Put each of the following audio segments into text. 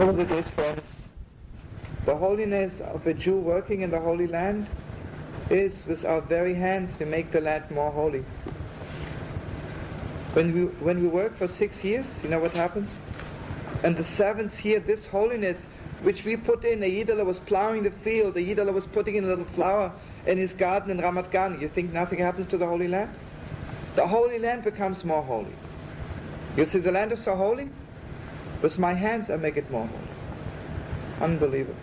Over the days, friends, the holiness of a Jew working in the Holy Land is with our very hands we make the land more holy. When we, when we work for six years, you know what happens? And the seventh year, this holiness which we put in, the Yidele was plowing the field, the Yidele was putting in a little flower in his garden in Ramat Gan. You think nothing happens to the Holy Land? The Holy Land becomes more holy. You see, the land is so holy, with my hands I make it more holy. Unbelievable.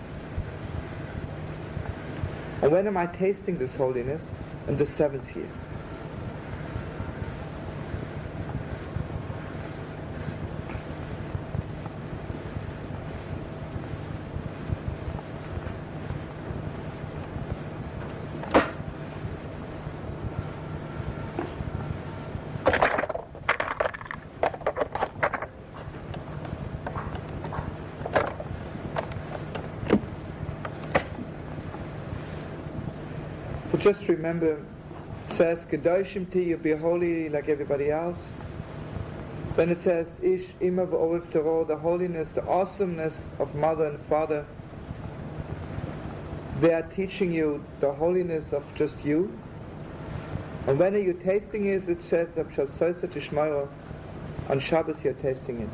And when am I tasting this holiness? In the seventh year. Just remember, it says, Kedoshim tihyu, be holy like everybody else. When it says, Ish ima Torah, the holiness, the awesomeness of mother and father, they are teaching you the holiness of just you. And when are you tasting it? It says, on Shabbos you're tasting it.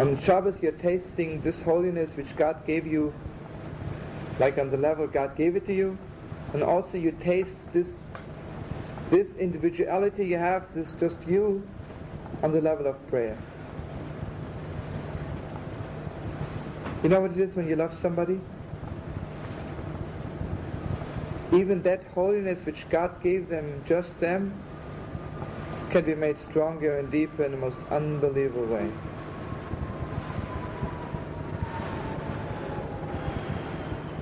On Shabbos you're tasting this holiness which God gave you, like on the level God gave it to you, and also you taste this this individuality you have, this just you, on the level of prayer. You know what it is when you love somebody? Even that holiness which God gave them, just them, can be made stronger and deeper in the most unbelievable way.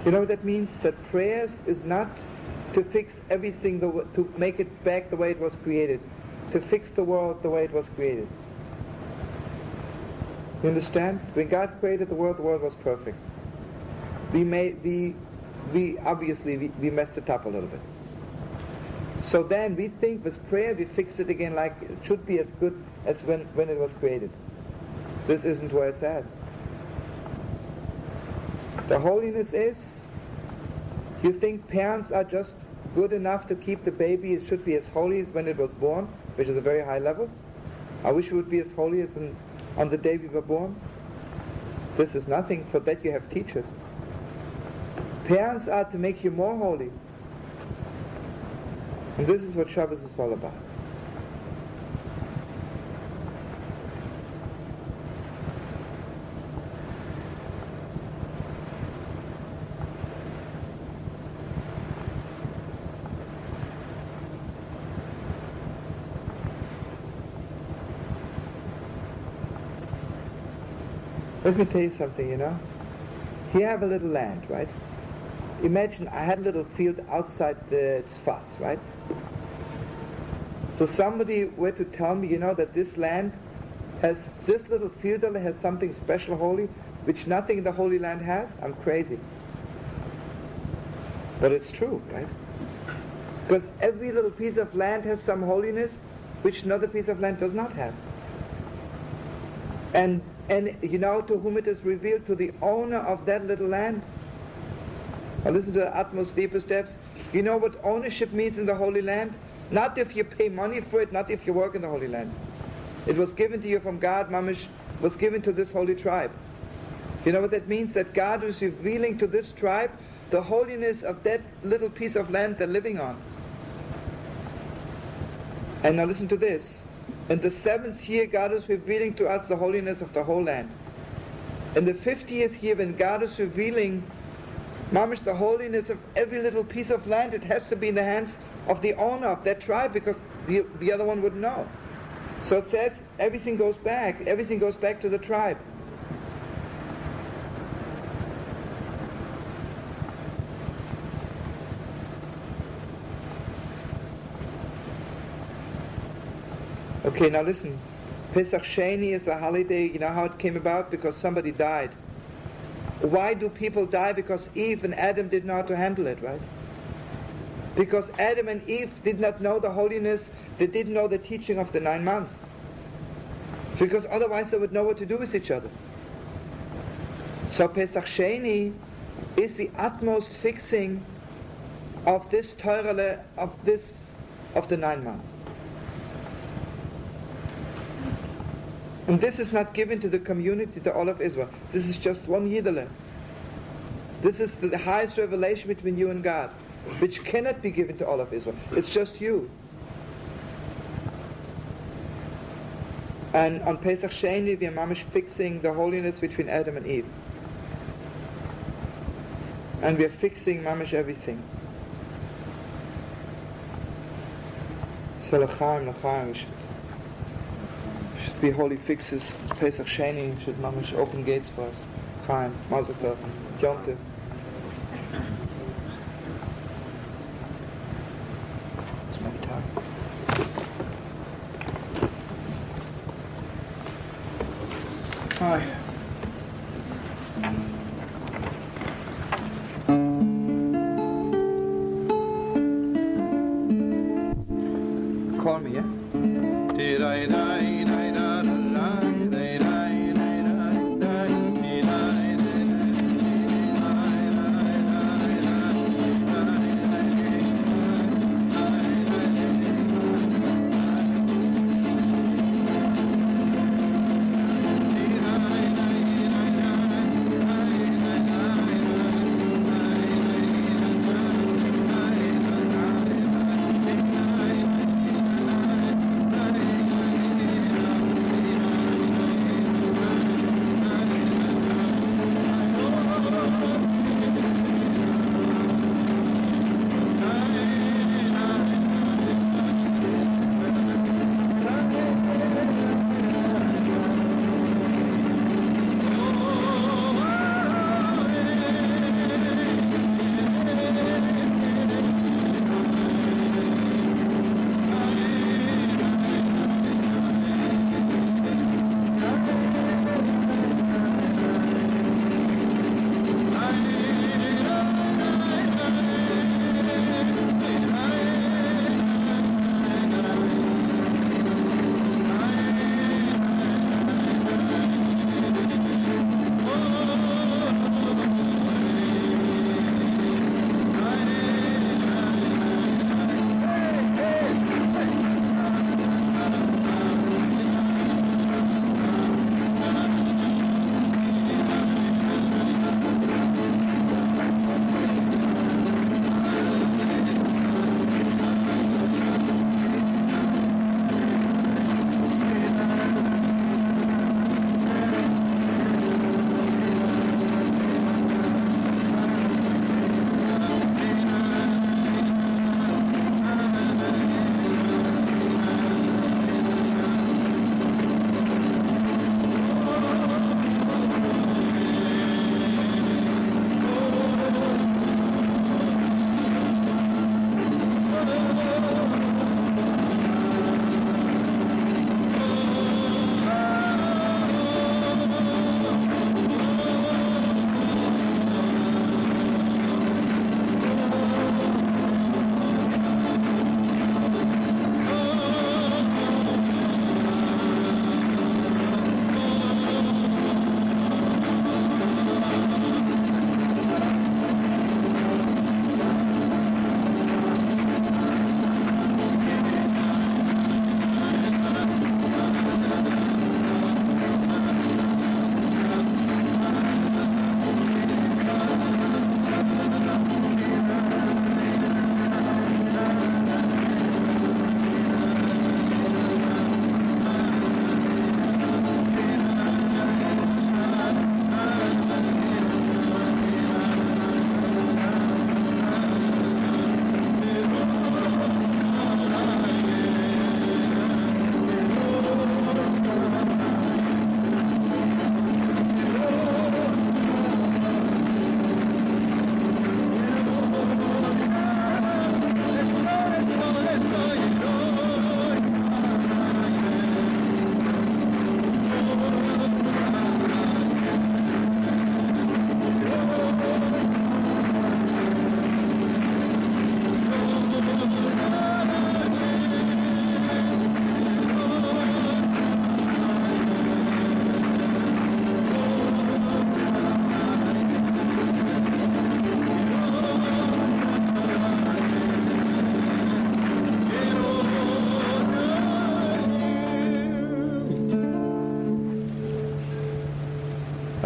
You know that means? That prayers is not to fix everything, the, to make it back the way it was created, to fix the world the way it was created. You understand? When God created the world, the world was perfect. We made, we, we obviously, we, we messed it up a little bit. So then we think with prayer we fix it again like it should be as good as when, when it was created. This isn't where it's at. The holiness is, you think parents are just good enough to keep the baby, it should be as holy as when it was born, which is a very high level. I wish it would be as holy as on the day we were born. This is nothing, for that you have teachers. Parents are to make you more holy. And this is what Shabbos is all about. Let me tell you something, you know. Here I have a little land, right? Imagine I had a little field outside the Tzfas, right? So somebody were to tell me, you know, that this land has, this little field has something special holy, which nothing in the Holy Land has, I'm crazy. But it's true, right? Because every little piece of land has some holiness which another piece of land does not have. And and you know to whom it is revealed? To the owner of that little land. Now listen to the utmost deepest depths. You know what ownership means in the Holy Land? Not if you pay money for it, not if you work in the Holy Land. It was given to you from God, Mamish, was given to this holy tribe. You know what that means? That God is revealing to this tribe the holiness of that little piece of land they're living on. And now listen to this. In the seventh year, God is revealing to us the holiness of the whole land. In the fiftieth year, when God is revealing Mamish, the holiness of every little piece of land, it has to be in the hands of the owner of that tribe because the, the other one wouldn't know. So it says everything goes back. Everything goes back to the tribe. Okay, now listen. Pesach Sheni is a holiday. You know how it came about? Because somebody died. Why do people die? Because Eve and Adam did not know how to handle it, right? Because Adam and Eve did not know the holiness, they didn't know the teaching of the nine months. Because otherwise they would know what to do with each other. So Pesach Sheni is the utmost fixing of this Torah, of this, of the nine months. And this is not given to the community, to all of Israel. This is just one Yidele. This is the highest revelation between you and God, which cannot be given to all of Israel. It's just you. And on Pesach Sheni, we are mamish fixing the holiness between Adam and Eve. And we are fixing mamish everything. So l'chaim, be holy fixes. Pesach Sheni should mamish open gates for us. Chaim, Mazel Tov, Yom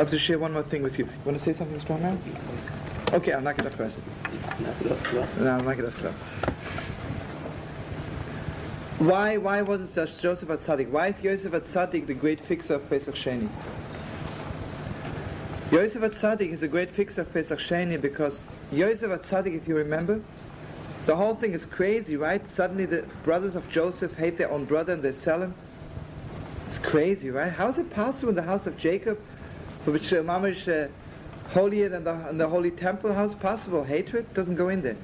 have to share one more thing with you. You want to say something strong now? Okay, I'll knock it off first. No, I'll knock it off slow. Why, why was it just Joseph Atzadik? Why is Joseph Atzadik the great fixer of Pesach Sheni? Yosef Atzadik is a great fixer of Pesach Sheni because Yosef Atzadik, if you remember, the whole thing is crazy, right? Suddenly the brothers of Joseph hate their own brother and they sell him. It's crazy, right? How is it possible in the house of Jacob, which uh, Mamish uh, holier than the, the holy temple? How is possible? Hatred doesn't go in there.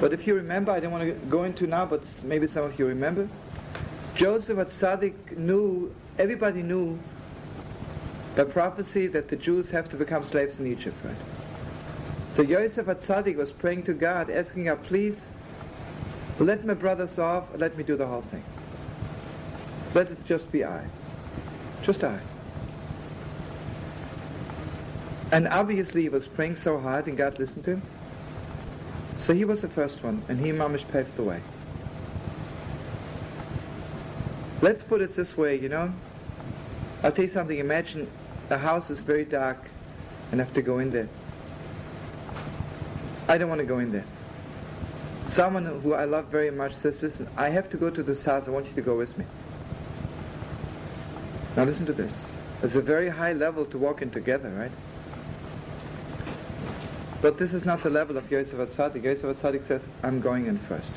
But if you remember, I don't want to go into now, but maybe some of you remember, Joseph at Atzadik knew, everybody knew by prophecy that the Jews have to become slaves in Egypt, right? So Yosef Atzadik was praying to God, asking God, please, let my brothers off, let me do the whole thing. Let it just be I. Just I. And obviously he was praying so hard and God listened to him. So he was the first one, and he and mamish paved the way. Let's put it this way, you know. I'll tell you something. Imagine a house is very dark and I have to go in there. I don't want to go in there. Someone who I love very much says, listen, I have to go to this house. I want you to go with me. Now listen to this. It's a very high level to walk in together, right? But this is not the level of Yosef Atzadik. Yosef Atzadik says, I'm going in first.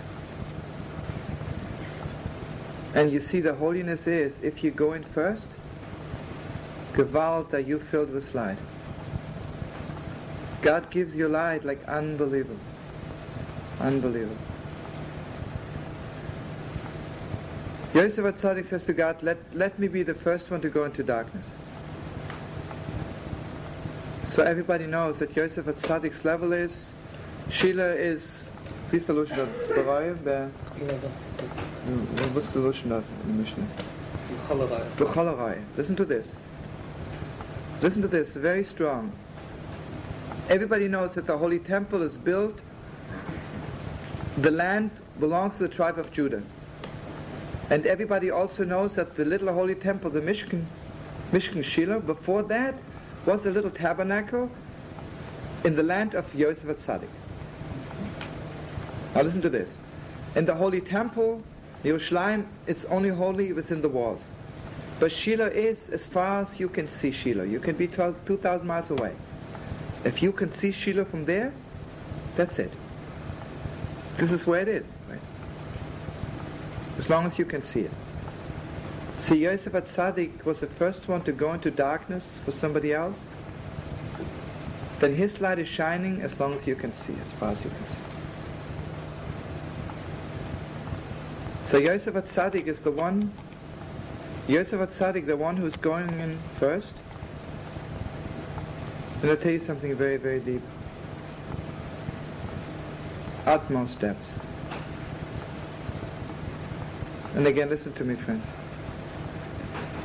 And you see the holiness is, if you go in first, Gewalt that you filled with light. God gives you light like unbelievable. Unbelievable. Yosef Atzadik says to God, let, let me be the first one to go into darkness. So everybody knows that Yosef Atzadik's level is, Sheila is, please the Lushna Barayim, mm, what's the Lushna in the Mishnah? Listen to this. Listen to this, very strong. Everybody knows that the Holy Temple is built, the land belongs to the tribe of Judah. And everybody also knows that the little Holy Temple, the Mishkan, Mishkan Shiloh, before that was a little tabernacle in the land of Yosef Atzadik. Now listen to this. In the Holy Temple, Yerushalayim, it's only holy within the walls. But Shiloh is as far as you can see Shiloh. You can be 2,000 miles away. If you can see Shiloh from there, that's it. This is where it is. Right? As long as you can see it. See, Yosef Atzadik was the first one to go into darkness for somebody else. Then his light is shining as long as you can see, as far as you can see. So Yosef Atzadik is the one Yosef Atzadik, the one who's going in first, and I'll tell you something very, very deep. Utmost depth. And again, listen to me, friends.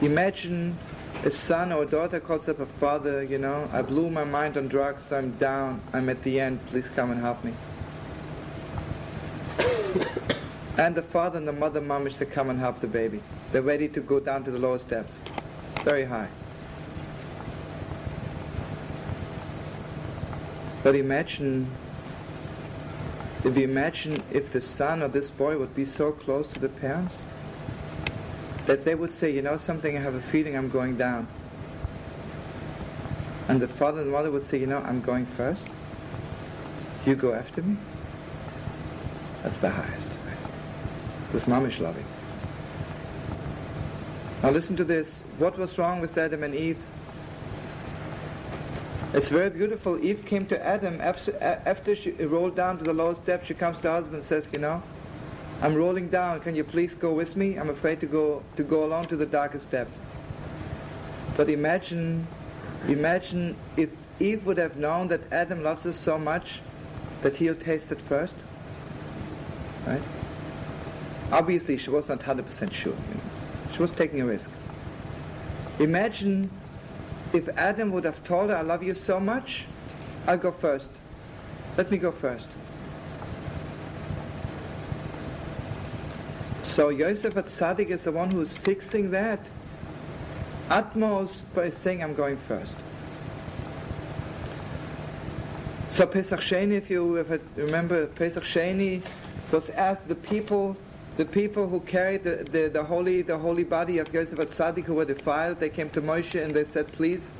Imagine a son or a daughter calls up a father, you know, I blew my mind on drugs, I'm down, I'm at the end, please come and help me. and the father and the mother mamish to come and help the baby. They're ready to go down to the lower steps. Very high. But imagine, if you imagine if the son of this boy would be so close to the parents, that they would say, you know something, I have a feeling I'm going down. And the father and the mother would say, you know, I'm going first. You go after me. That's the highest. This mamish loving. Now listen to this. What was wrong with Adam and Eve? It's very beautiful. Eve came to Adam after she rolled down to the lowest step. She comes to her husband and says, you know, I'm rolling down. Can you please go with me? I'm afraid to go to go alone to the darkest depths. But imagine, imagine if Eve would have known that Adam loves her so much that he'll taste it first. Right? Obviously, she was not 100% sure. She was taking a risk. Imagine if Adam would have told her, I love you so much, I'll go first. Let me go first. So Yosef Atzadik is the one who's fixing that utmost by saying, I'm going first. So Pesach Sheni, if you remember, Pesach Sheni was at the people, the people who carried the, the, the holy the holy body of Yosef Atzadik who were defiled. They came to Moshe and they said, "Please,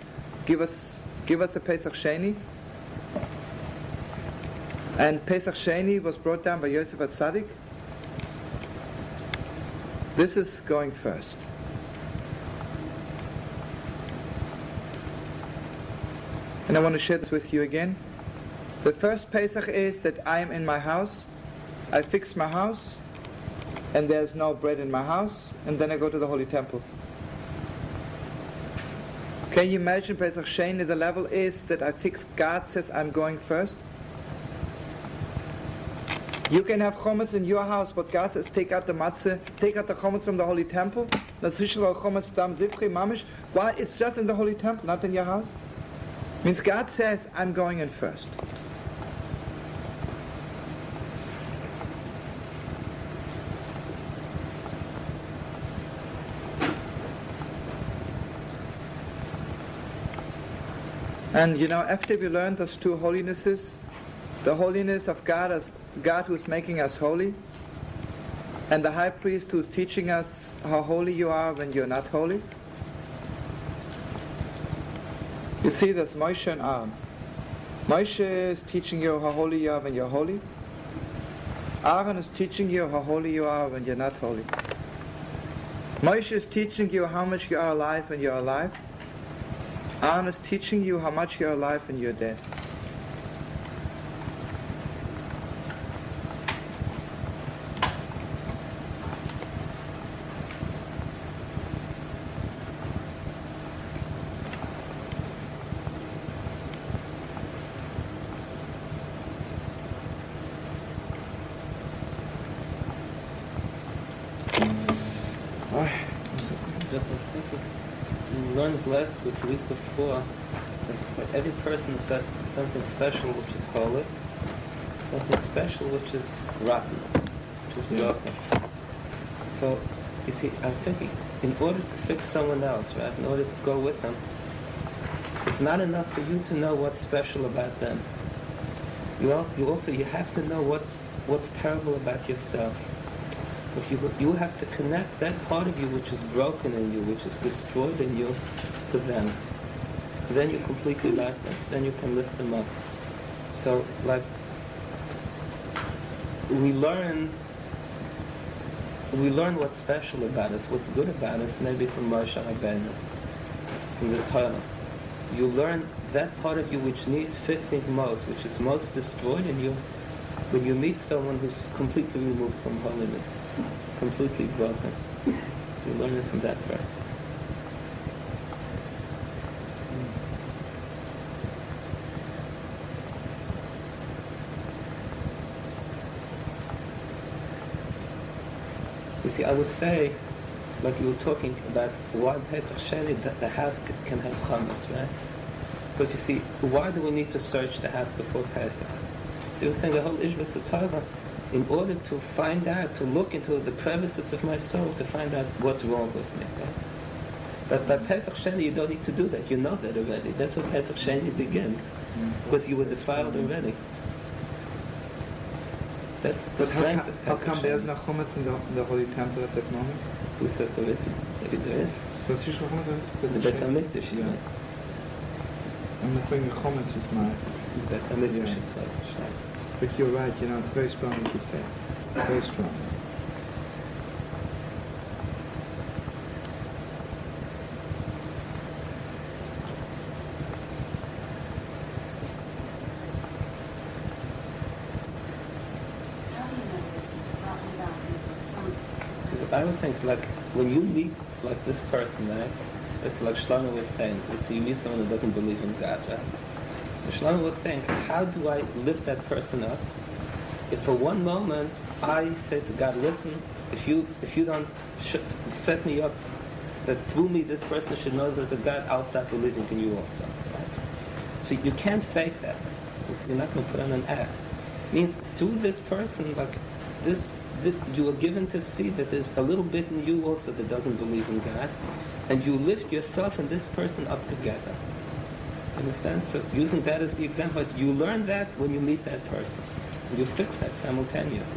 give us give us a Pesach Sheni." And Pesach Sheni was brought down by Yosef Atzadik. This is going first. And I want to share this with you again. The first Pesach is that I am in my house, I fix my house, and there's no bread in my house, and then I go to the Holy Temple. Can you imagine Pesach Sheni, the level is that I fix, God says I'm going first? You can have chometz in your house, but God says take out the matzah, take out the chometz from the Holy Temple. mamish. Why? It's just in the Holy Temple, not in your house. Means God says, I'm going in first. And you know, after we learn those two holinesses, the holiness of God as God who's making us holy, and the high priest who's teaching us how holy you are when you're not holy. You see, there's Moshe and Aaron. Moshe is teaching you how holy you are when you're holy. Aaron is teaching you how holy you are when you're not holy. Moshe is teaching you how much you are alive when you're alive. Aaron is teaching you how much you're alive when you're dead. Just was thinking, learned last week, the week before, every person's got something special which is holy, something special which is rotten, which is broken. So, you see, I was thinking, in order to fix someone else, right, in order to go with them, it's not enough for you to know what's special about them. You also, you also, you have to know what's, what's terrible about yourself. If you, you have to connect that part of you which is broken in you, which is destroyed in you, to them. Then you completely like them. Then you can lift them up. So, like, we learn, we learn what's special about us, what's good about us, maybe from Moshe Rabbeinu, from the Torah. You learn that part of you which needs fixing most, which is most destroyed in you, when you meet someone who's completely removed from holiness, completely broken. You learn it from that person. You see, I would say, like you were talking about why Pesach Sheni, that the house can have chametz, right? Because you see, why do we need to search the house before Pesach? So saying the whole of Torah, in order to find out, to look into the crevices of my soul, to find out what's wrong with me. Right? But by Pesach Sheni, you don't need to do that. You know that already. That's where Pesach Sheni begins, mm-hmm. because you were defiled already. That's the But how, strength co- of how come there's no chometz in the, the Holy Temple at that moment? Who says there isn't? Maybe there is. Was ist noch The? Beis Hamikdash, Yeah. I'm not thinking chometz is my... Hamikdash Yeah. itself, right. But you're right, you know, it's very strong what you say. Very strong. I was saying, like, when you meet like this person, right? It's like Shlomo was saying, it's you meet someone who doesn't believe in God, right? So Shlomo was saying, how do I lift that person up? If for one moment I say to God, listen, if you if you don't sh- set me up, that through me this person should know there's a God, I'll start believing in you also. So you can't fake that. You're not going to put on an act. means through this person, like this, this, you are given to see that there's a little bit in you also that doesn't believe in God, and you lift yourself and this person up together. Understand? So using that as the example, you learn that when you meet that person. And you fix that simultaneously.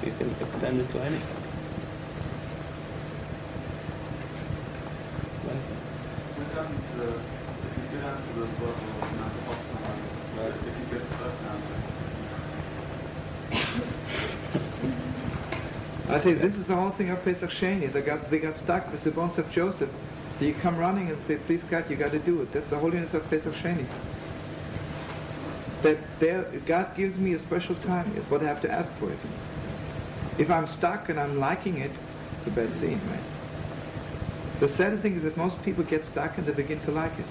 So you can extend it to anything. Right? What happens uh, if you get out to the level of not possible, but if you get left down I tell you, this is the whole thing of Pesach Sheni. They got, they got stuck with the bones of Joseph. You come running and say, please God, you got to do it. That's the holiness of Pesach Sheni. That there, God gives me a special time, what I have to ask for it. If I'm stuck and I'm liking it, it's a bad scene, right? The sad thing is that most people get stuck and they begin to like it.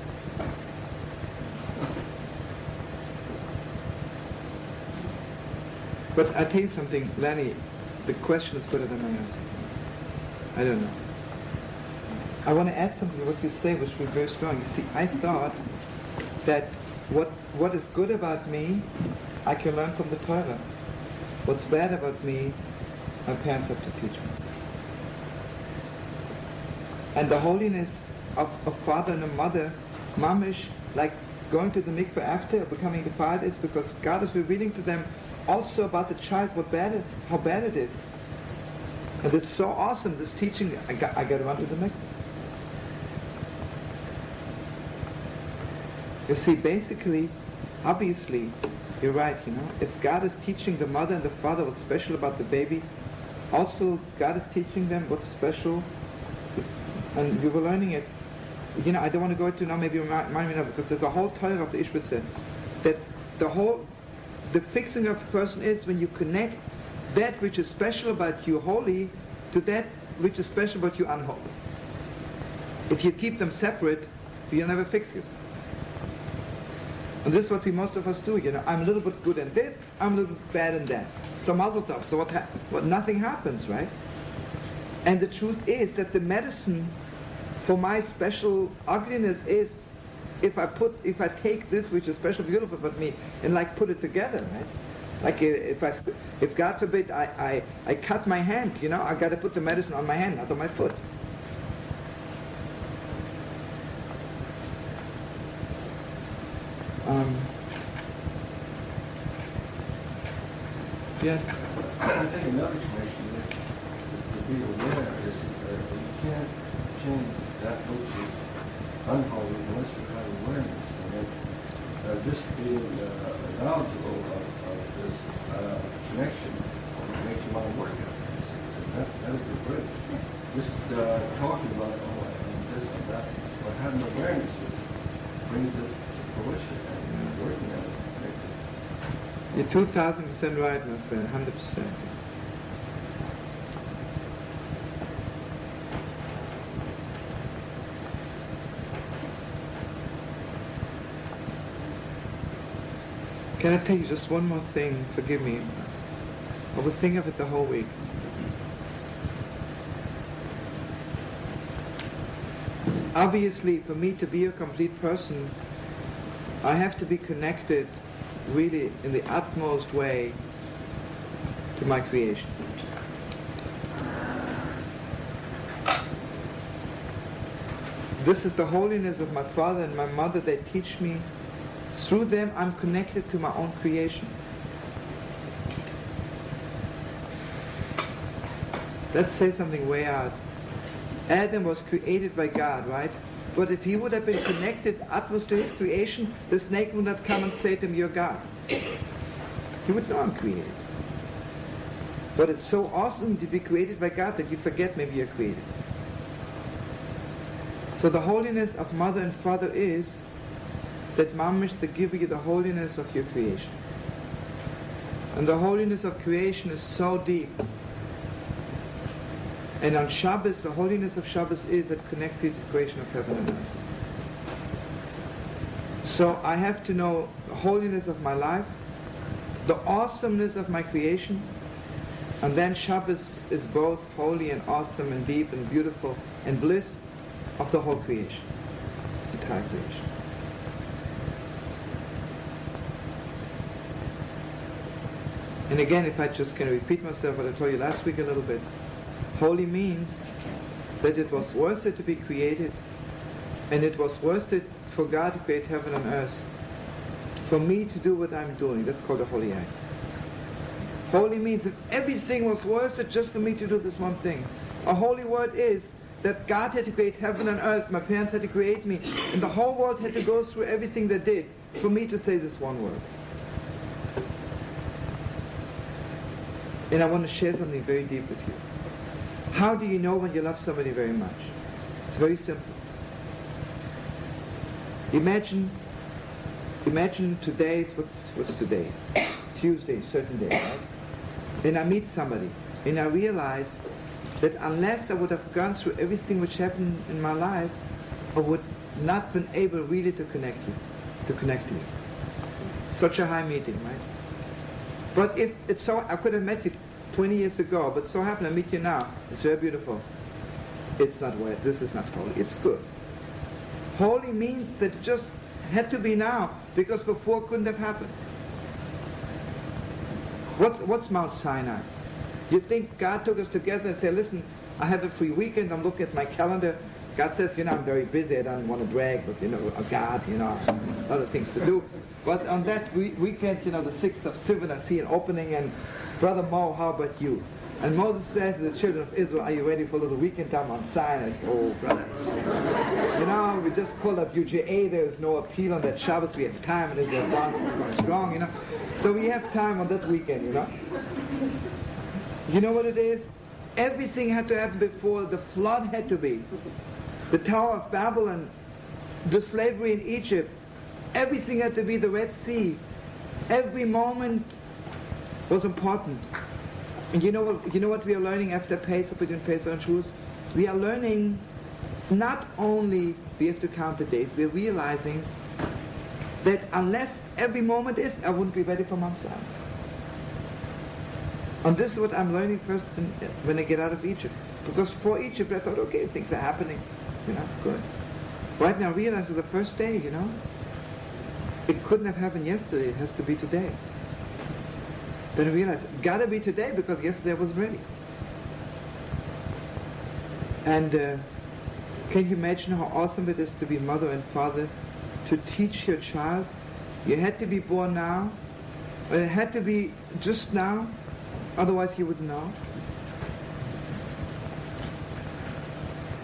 But I tell you something, Lenny, the question is better than my answer. I don't know. I want to add something to what you say, which was very strong. You see, I thought that what what is good about me, I can learn from the Torah. What's bad about me, my parents have to teach me. And the holiness of a father and a mother, mamish, like going to the mikveh after becoming defiled, is because God is revealing to them also about the child what bad it, how bad it is. And it's so awesome, this teaching, I got, I got to run to the mikveh. You see, basically, obviously, you're right, you know, if God is teaching the mother and the father what's special about the baby, also God is teaching them what's special, and we were learning it. You know, I don't want to go into now, maybe remind, remind me now, because there's the whole Torah of the Ishbitzer, that the whole, the fixing of a person is when you connect that which is special about you holy to that which is special about you unholy. If you keep them separate, you'll never fix yourself. And this is what we most of us do, you know. I'm a little bit good in this, I'm a little bit bad in that. So mazel tov. So what, ha- what nothing happens, right? And the truth is that the medicine for my special ugliness is if I put, if I take this which is special beautiful for me and like put it together, right? Like if I, if God forbid I, I, I cut my hand, you know, I got to put the medicine on my hand, not on my foot. Um, yes. I think another connection is, to be aware is that you can't change that which is unholy unless you have awareness. And then, uh, just being uh, knowledgeable of, of this uh, connection makes you want to work at it. And that, that is the bridge. Just uh, talking about it, oh, and this and that, but having awareness is, brings it to fruition and working at it makes it You're 2000% right, my friend, 100%. Can I tell you just one more thing? Forgive me. I was thinking of it the whole week. Obviously, for me to be a complete person, I have to be connected really in the utmost way to my creation. This is the holiness of my father and my mother. They teach me. Through them, I'm connected to my own creation. Let's say something way out. Adam was created by God, right? But if he would have been connected utmost to his creation, the snake would not come and say to him, you're God. He would know I'm created. But it's so awesome to be created by God that you forget maybe you're created. So the holiness of mother and father is that mamish they give you the holiness of your creation. And the holiness of creation is so deep. And on Shabbos, the holiness of Shabbos is that connects you to the creation of heaven and earth. So I have to know the holiness of my life, the awesomeness of my creation, and then Shabbos is both holy and awesome and deep and beautiful and bliss of the whole creation, entire creation. And again, if I just can repeat myself what I told you last week a little bit, holy means that it was worth it to be created, and it was worth it for God to create heaven and earth, for me to do what I'm doing, that's called a holy act. Holy means if everything was worth it just for me to do this one thing. A holy word is that God had to create heaven and earth, my parents had to create me, and the whole world had to go through everything they did for me to say this one word. And I want to share something very deep with you. How do you know when you love somebody very much? It's very simple. Imagine, imagine today's, what's, what's today? Tuesday, certain day, right? And I meet somebody, and I realize that unless I would have gone through everything which happened in my life, I would not been able really to connect you, to connect you. Such a high meeting, right? But if it's so, I could have met you 20 years ago, but so happened I meet you now. It's very beautiful. It's not wet. This is not holy. It's good. Holy means that it just had to be now because before couldn't have happened. What's, what's Mount Sinai? You think God took us together and said, listen, I have a free weekend, I'm looking at my calendar. God says, you know, I'm very busy, I don't want to brag, but, you know, God, you know, of things to do. But on that we- weekend, you know, the 6th of Sivan, I see an opening, and Brother Mo, how about you? And Moses says to the children of Israel, are you ready for a little weekend time on Sinai? Oh, brother. You know, we just called up UJA, there's no appeal on that Shabbos, we have time, and the advance is going strong, you know. So we have time on that weekend, you know. You know what it is? Everything had to happen before the flood had to be. The Tower of Babylon, the slavery in Egypt, everything had to be the Red Sea. Every moment was important. And you know what you know what we are learning after Pesach between Pesach and Shavuos? We are learning not only we have to count the days, we're realizing that unless every moment is, I wouldn't be ready for Mount And this is what I'm learning first when I get out of Egypt. Because for Egypt, I thought, okay, things are happening. You know, good. Right now, I realize for the first day, you know, it couldn't have happened yesterday. It has to be today. Then realized, gotta be today because yesterday wasn't ready. And uh, can you imagine how awesome it is to be mother and father, to teach your child? You had to be born now, or it had to be just now, otherwise you wouldn't know.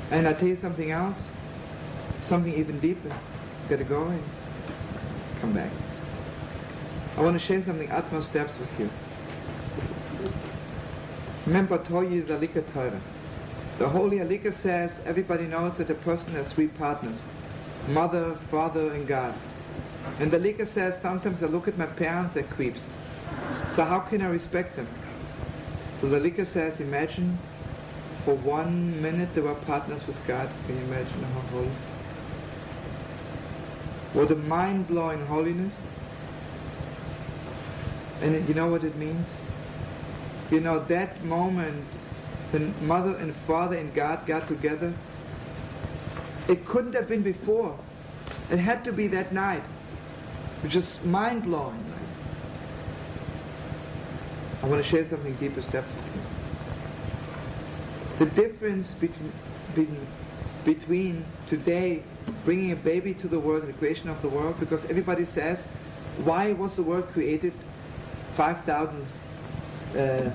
And I tell you something else, something even deeper. Gotta go and come back. I want to share something utmost depths with you. Remember, I told you the Alika Torah. The Holy Alika says everybody knows that a person has three partners, mother, father, and God. And the Alika says sometimes I look at my parents, they're creeps. So how can I respect them? So the Alika says, imagine for one minute they were partners with God. Can you imagine how holy? What a mind-blowing holiness. And you know what it means? You know, that moment when mother and father and God got together, it couldn't have been before. It had to be that night. Which is mind-blowing. I want to share something deepest depths with you. The difference between, between, today bringing a baby to the world and the creation of the world, because everybody says, why was the world created 5,000, uh,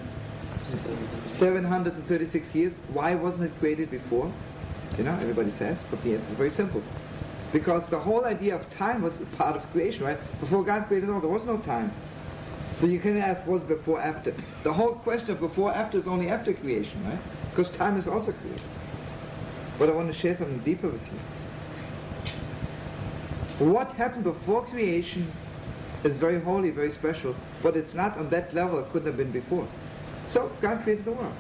736 years? Why wasn't it created before? You know, everybody says, but the answer is very simple. Because the whole idea of time was part of creation, right? Before God created all, there was no time. So you can ask what's before, after. The whole question of before, after is only after creation, right? Because time is also creation. But I want to share something deeper with you. What happened before creation is very holy, very special, but it's not on that level it couldn't have been before. So God created the world.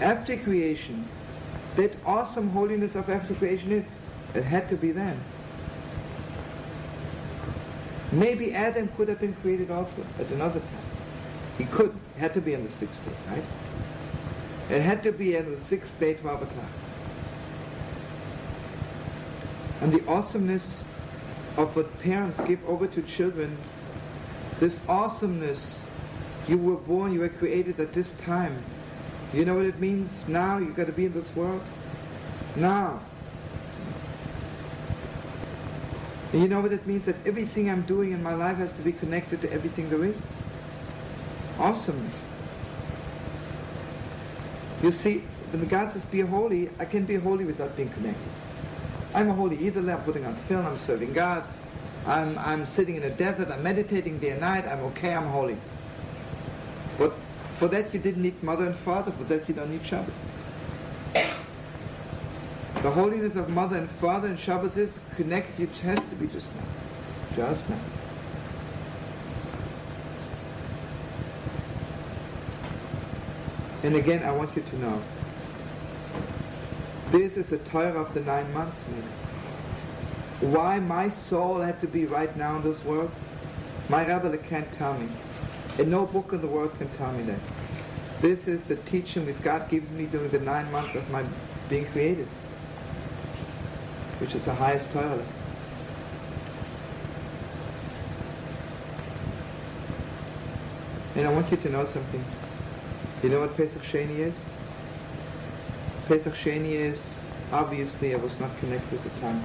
After creation, that awesome holiness of after creation is, it had to be then. Maybe Adam could have been created also at another time. He could. It had to be on the sixth day, right? It had to be on the sixth day, 12 o'clock. And the awesomeness of what parents give over to children, this awesomeness, you were born, you were created at this time. You know what it means? Now You've got to be in this world. Now. And you know what it means? That everything I'm doing in my life has to be connected to everything there is? Awesomeness. You see, when God says be holy, I can be holy without being connected. I'm a holy either I'm putting on film, I'm serving God, I'm, I'm sitting in a desert, I'm meditating day and night, I'm okay, I'm holy. For that you didn't need mother and father, for that you don't need Shabbos. The holiness of mother and father and Shabbos is connected, it has to be just now. Just now. And again, I want you to know, this is the Torah of the nine months. Why my soul had to be right now in this world, my Rabbi can't tell me. And no book in the world can tell me that. This is the teaching which God gives me during the nine months of my being created, which is the highest Torah. And I want you to know something. You know what Pesach Sheni is? Pesach Sheni is, obviously I was not connected to time.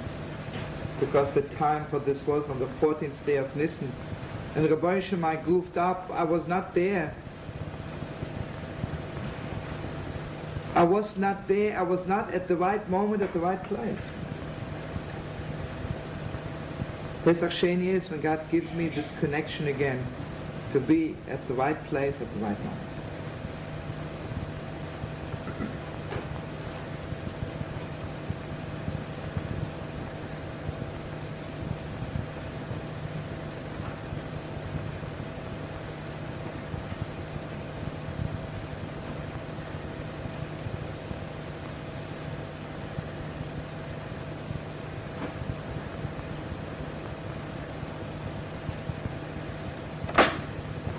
Because the time for this was on the 14th day of Nisan. And Rabbi Shemai goofed up, I was not there. I was not there, I was not at the right moment, at the right place. Pesach Sheni is when God gives me this connection again to be at the right place at the right moment.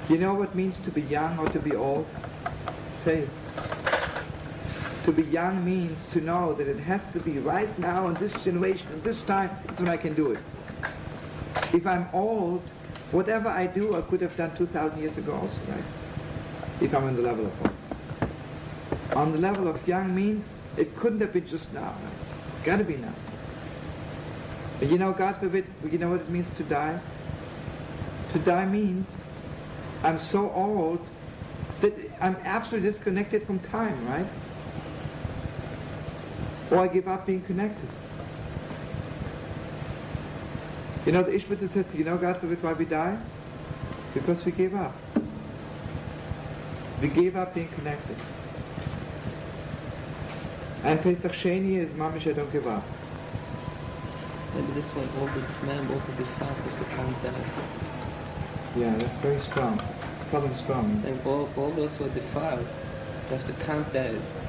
You know what it means to be young or to be old? You. To be young means to know that it has to be right now in this generation, at this time, that's when I can do it. If I'm old, whatever I do, I could have done 2,000 years ago also, right? If I'm on the level of old. On the level of young means it couldn't have been just now. Right? Got to be now. But you know, God forbid, you know what it means to die? To die means I'm so old that I'm absolutely disconnected from time, right? Or I give up being connected. You know, the Ishmael says, you know, God forbid why we die? Because we gave up. We gave up being connected. And Pesach Sheni is Mamish, I don't give up. Maybe this one, all the man will be found if the count dies. Yeah, that's very strong. Probably strong. Saying all, all those who are defiled, they have to count days.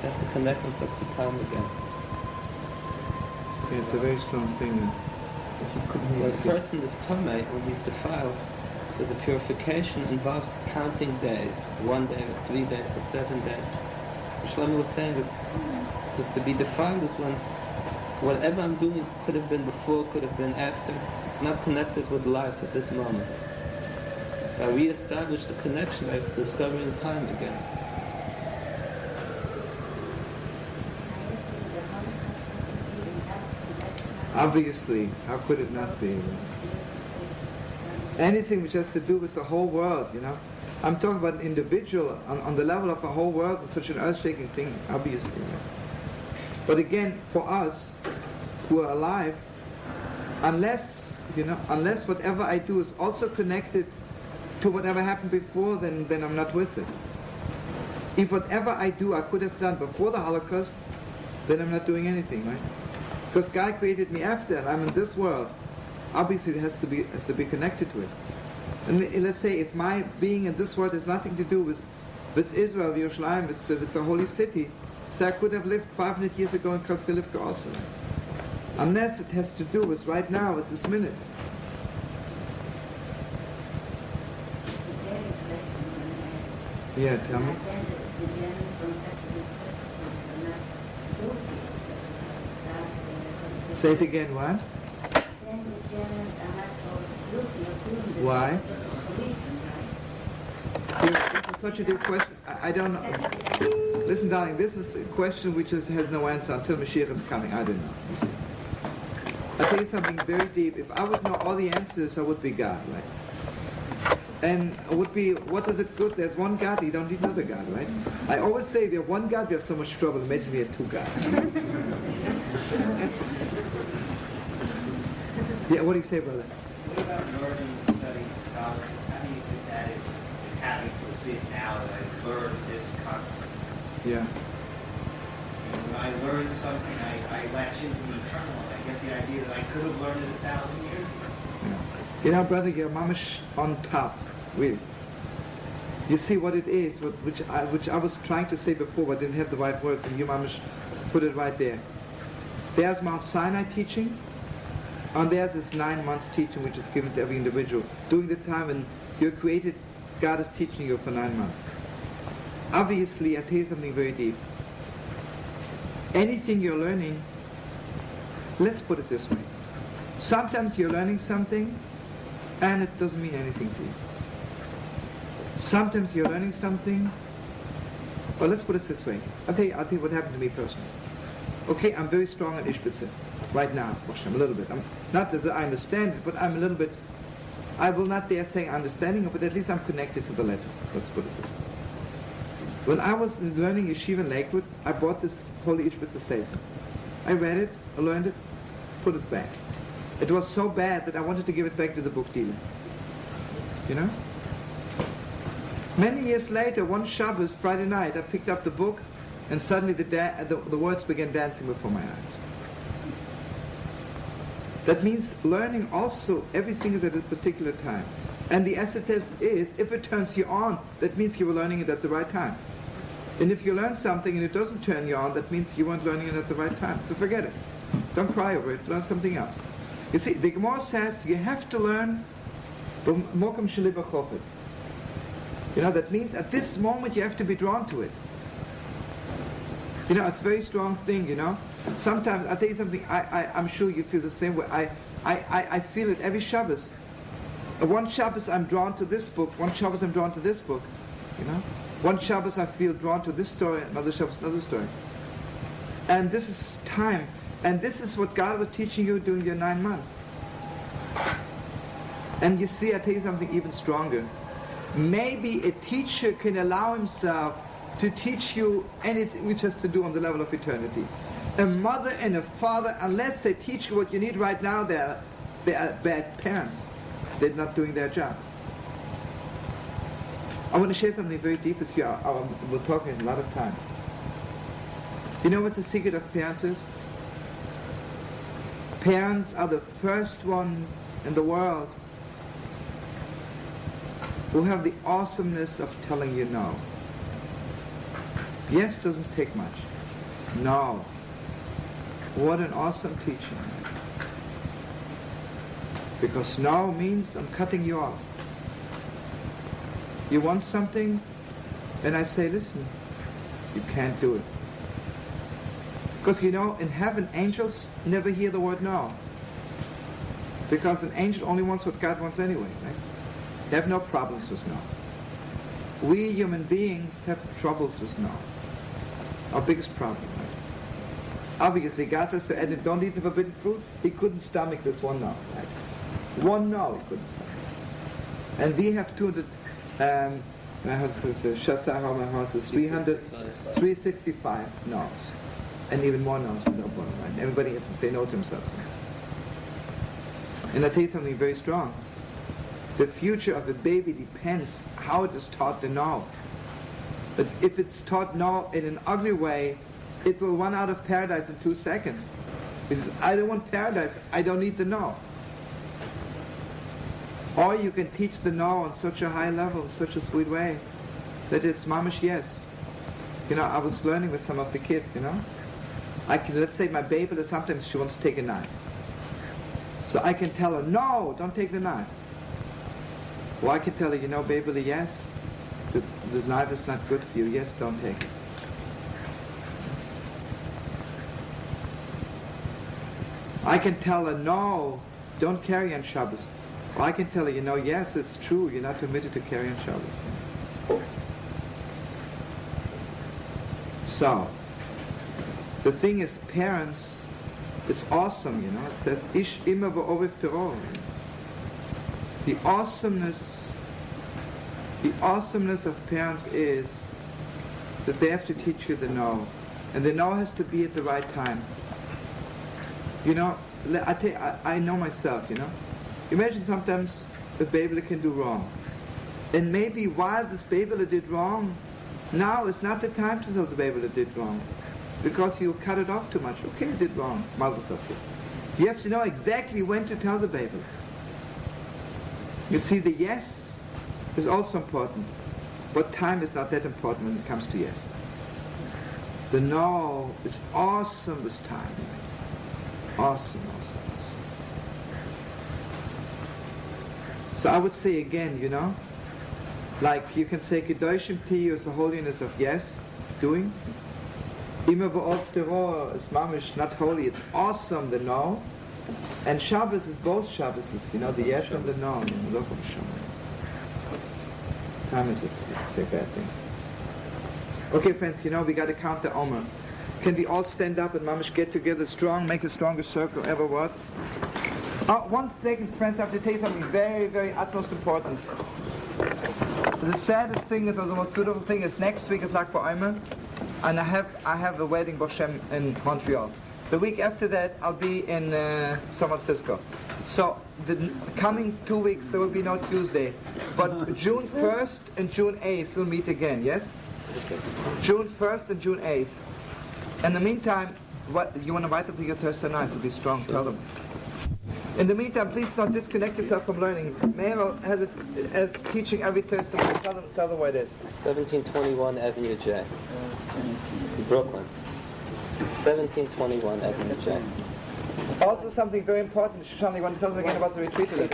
They have to connect themselves to time again. Yeah, it's a very strong thing. If you could, when a person is tamei, when he's defiled, so the purification involves counting days, one day, or three days, or seven days. Shlomo was saying is, because to be defiled is when whatever I'm doing could have been before, could have been after. It's not connected with life at this moment. So I re-establish the connection by discovering time again. Obviously, how could it not be? Anything which has to do with the whole world, you know. I'm talking about an individual on, on the level of the whole world is such an earth-shaking thing, obviously. But again, for us who are alive, unless you know, unless whatever I do is also connected to whatever happened before, then then I'm not with it. If whatever I do I could have done before the Holocaust, then I'm not doing anything, right? Because God created me after, and I'm in this world. Obviously, it has to be has to be connected to it. And let's say if my being in this world has nothing to do with with Israel, Yerushalayim, with, with the holy city, so I could have lived 500 years ago in Kostelivka also. Unless it has to do with right now, with this minute. Yeah, tell me. Say it again, what? Why? This, is such a deep question. I, I don't know. Listen, darling, this is a question which is, has no answer until Mashiach is coming. I don't know. I'll tell you something very deep. If I would know all the answers, I would be God, right? And would be, what is it good? There's one God, you don't need another God, right? I always say, if you have one God, you have so much trouble. Imagine we had two gods. yeah, what do you say, brother? What about learning and studying scholarship? How do you get that accounting for a now that I learned this concept? Yeah. When I learn something, I, I latch into the eternal, and I get the idea that I could have learned it a thousand. You know, brother, you're mamish on top, really. You see what it is, which, I, which I was trying to say before, but didn't have the right words, and you mamish put it right there. There's Mount Sinai teaching, and there's this nine months teaching which is given to every individual. During the time when you're created, God is teaching you for nine months. Obviously, I tell you something very deep. Anything you're learning, let's put it this way. Sometimes you're learning something and it doesn't mean anything to you. Sometimes you're learning something, well, let's put it this way. I'll tell you, I'll tell you what happened to me personally. Okay, I'm very strong in Ishbitzer right now. I'm a little bit. I'm, not that I understand it, but I'm a little bit, I will not dare say understanding it, but at least I'm connected to the letters. Let's put it this way. When I was learning yeshiva in Lakewood, I bought this Holy Ishbitzer Sefer. I read it, I learned it, put it back. It was so bad that I wanted to give it back to the book dealer. You know? Many years later, one Shabbos, Friday night, I picked up the book, and suddenly the, the, the words began dancing before my eyes. That means learning also everything is at a particular time. And the acid test is, if it turns you on, that means you were learning it at the right time. And if you learn something and it doesn't turn you on, that means you weren't learning it at the right time. So forget it. Don't cry over it. Learn something else. You see, the Gemara says you have to learn from Mokum Shaliba Chofetz. You know, that means at this moment you have to be drawn to it. You know, it's a very strong thing, you know. Sometimes, I'll tell you something, I, I, I'm sure you feel the same way. I, I, I, I feel it every Shabbos. Uh, One Shabbos I'm drawn to this book, one Shabbos I'm drawn to this book, you know. One Shabbos I feel drawn to this story, another Shabbos another story. And this is time. And this is what God was teaching you during your nine months. And you see, I tell you something even stronger. Maybe a teacher can allow himself to teach you anything which has to do on the level of eternity. A mother and a father, unless they teach you what you need right now, they're, they're bad parents. They're not doing their job. I want to share something very deep with you. I, I, we're talking a lot of times. You know what the secret of parents is? Parents are the first one in the world who have the awesomeness of telling you no. Yes doesn't take much. No. What an awesome teaching. Because no means I'm cutting you off. You want something? And I say, listen, you can't do it. Because you know, in heaven, angels never hear the word no. Because an angel only wants what God wants anyway, right? They have no problems with no. We human beings have troubles with no. Our biggest problem, right? Obviously, God says to Adam, don't eat the forbidden fruit. He couldn't stomach this one no, right? One no, he couldn't stomach. And we have 200, um, my house is 300, 365 no's. And even more no bottom, right? Everybody has to say no to himself. And I tell you something very strong. The future of a baby depends how it is taught the no. But if it's taught no in an ugly way, it will run out of paradise in two seconds. Says, I don't want paradise, I don't need the no. Or you can teach the no on such a high level, in such a sweet way, that it's mamish yes. You know, I was learning with some of the kids, you know. I can, let's say my baby, sometimes she wants to take a knife. So I can tell her, no, don't take the knife. Or I can tell her, you know, baby, yes, the, the knife is not good for you. Yes, don't take it. I can tell her, no, don't carry on Shabbos. Or I can tell her, you know, yes, it's true, you're not permitted to carry on Shabbos. So, the thing is, parents It's awesome, you know. It says, Ish imo v'oviv tiro'u. The awesomeness, the awesomeness of parents is that they have to teach you the no. And the no has to be at the right time. You know, I, tell you, I, I know myself, you know. Imagine sometimes a baby can do wrong. And maybe while this baby did wrong, now is not the time to tell the baby did wrong. Because he'll cut it off too much. Okay, did wrong. Mother You have to know exactly when to tell the baby. You see, the yes is also important. But time is not that important when it comes to yes. The no is awesome this time. Awesome, awesome, awesome. So I would say again, you know, like you can say Kedoshim tihyu the holiness of yes, doing. Of terror is mamish, not holy, it's awesome, the no. And Shabbos is both Shabbases, you know, the yes and the no. Time is it, say bad things. Okay, friends, you know, we got to count the Omer. Can we all stand up and mamish get together strong, make a strongest circle ever was? Oh, one second, friends, I have to tell you something very, very utmost importance. The saddest thing is, or the most beautiful thing is, next week is Lag BaOmer, and I have I have a wedding Boshem in Montreal. The week after that, I'll be in uh, San Francisco. So the coming two weeks there will be no Tuesday, but June 1st and June 8th we'll meet again. Yes. June 1st and June 8th. In the meantime, what you want to invite them to your Thursday night to be strong. Tell them. In the meantime, please don't disconnect yourself from learning. Meryl has it as teaching every Thursday. Tell them, tell them what it is. 1721 Avenue J. Brooklyn. 1721 Avenue J. Also something very important, Shoshana, you want to tell them again about the retreat today?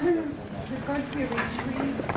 There's going to be a retreat.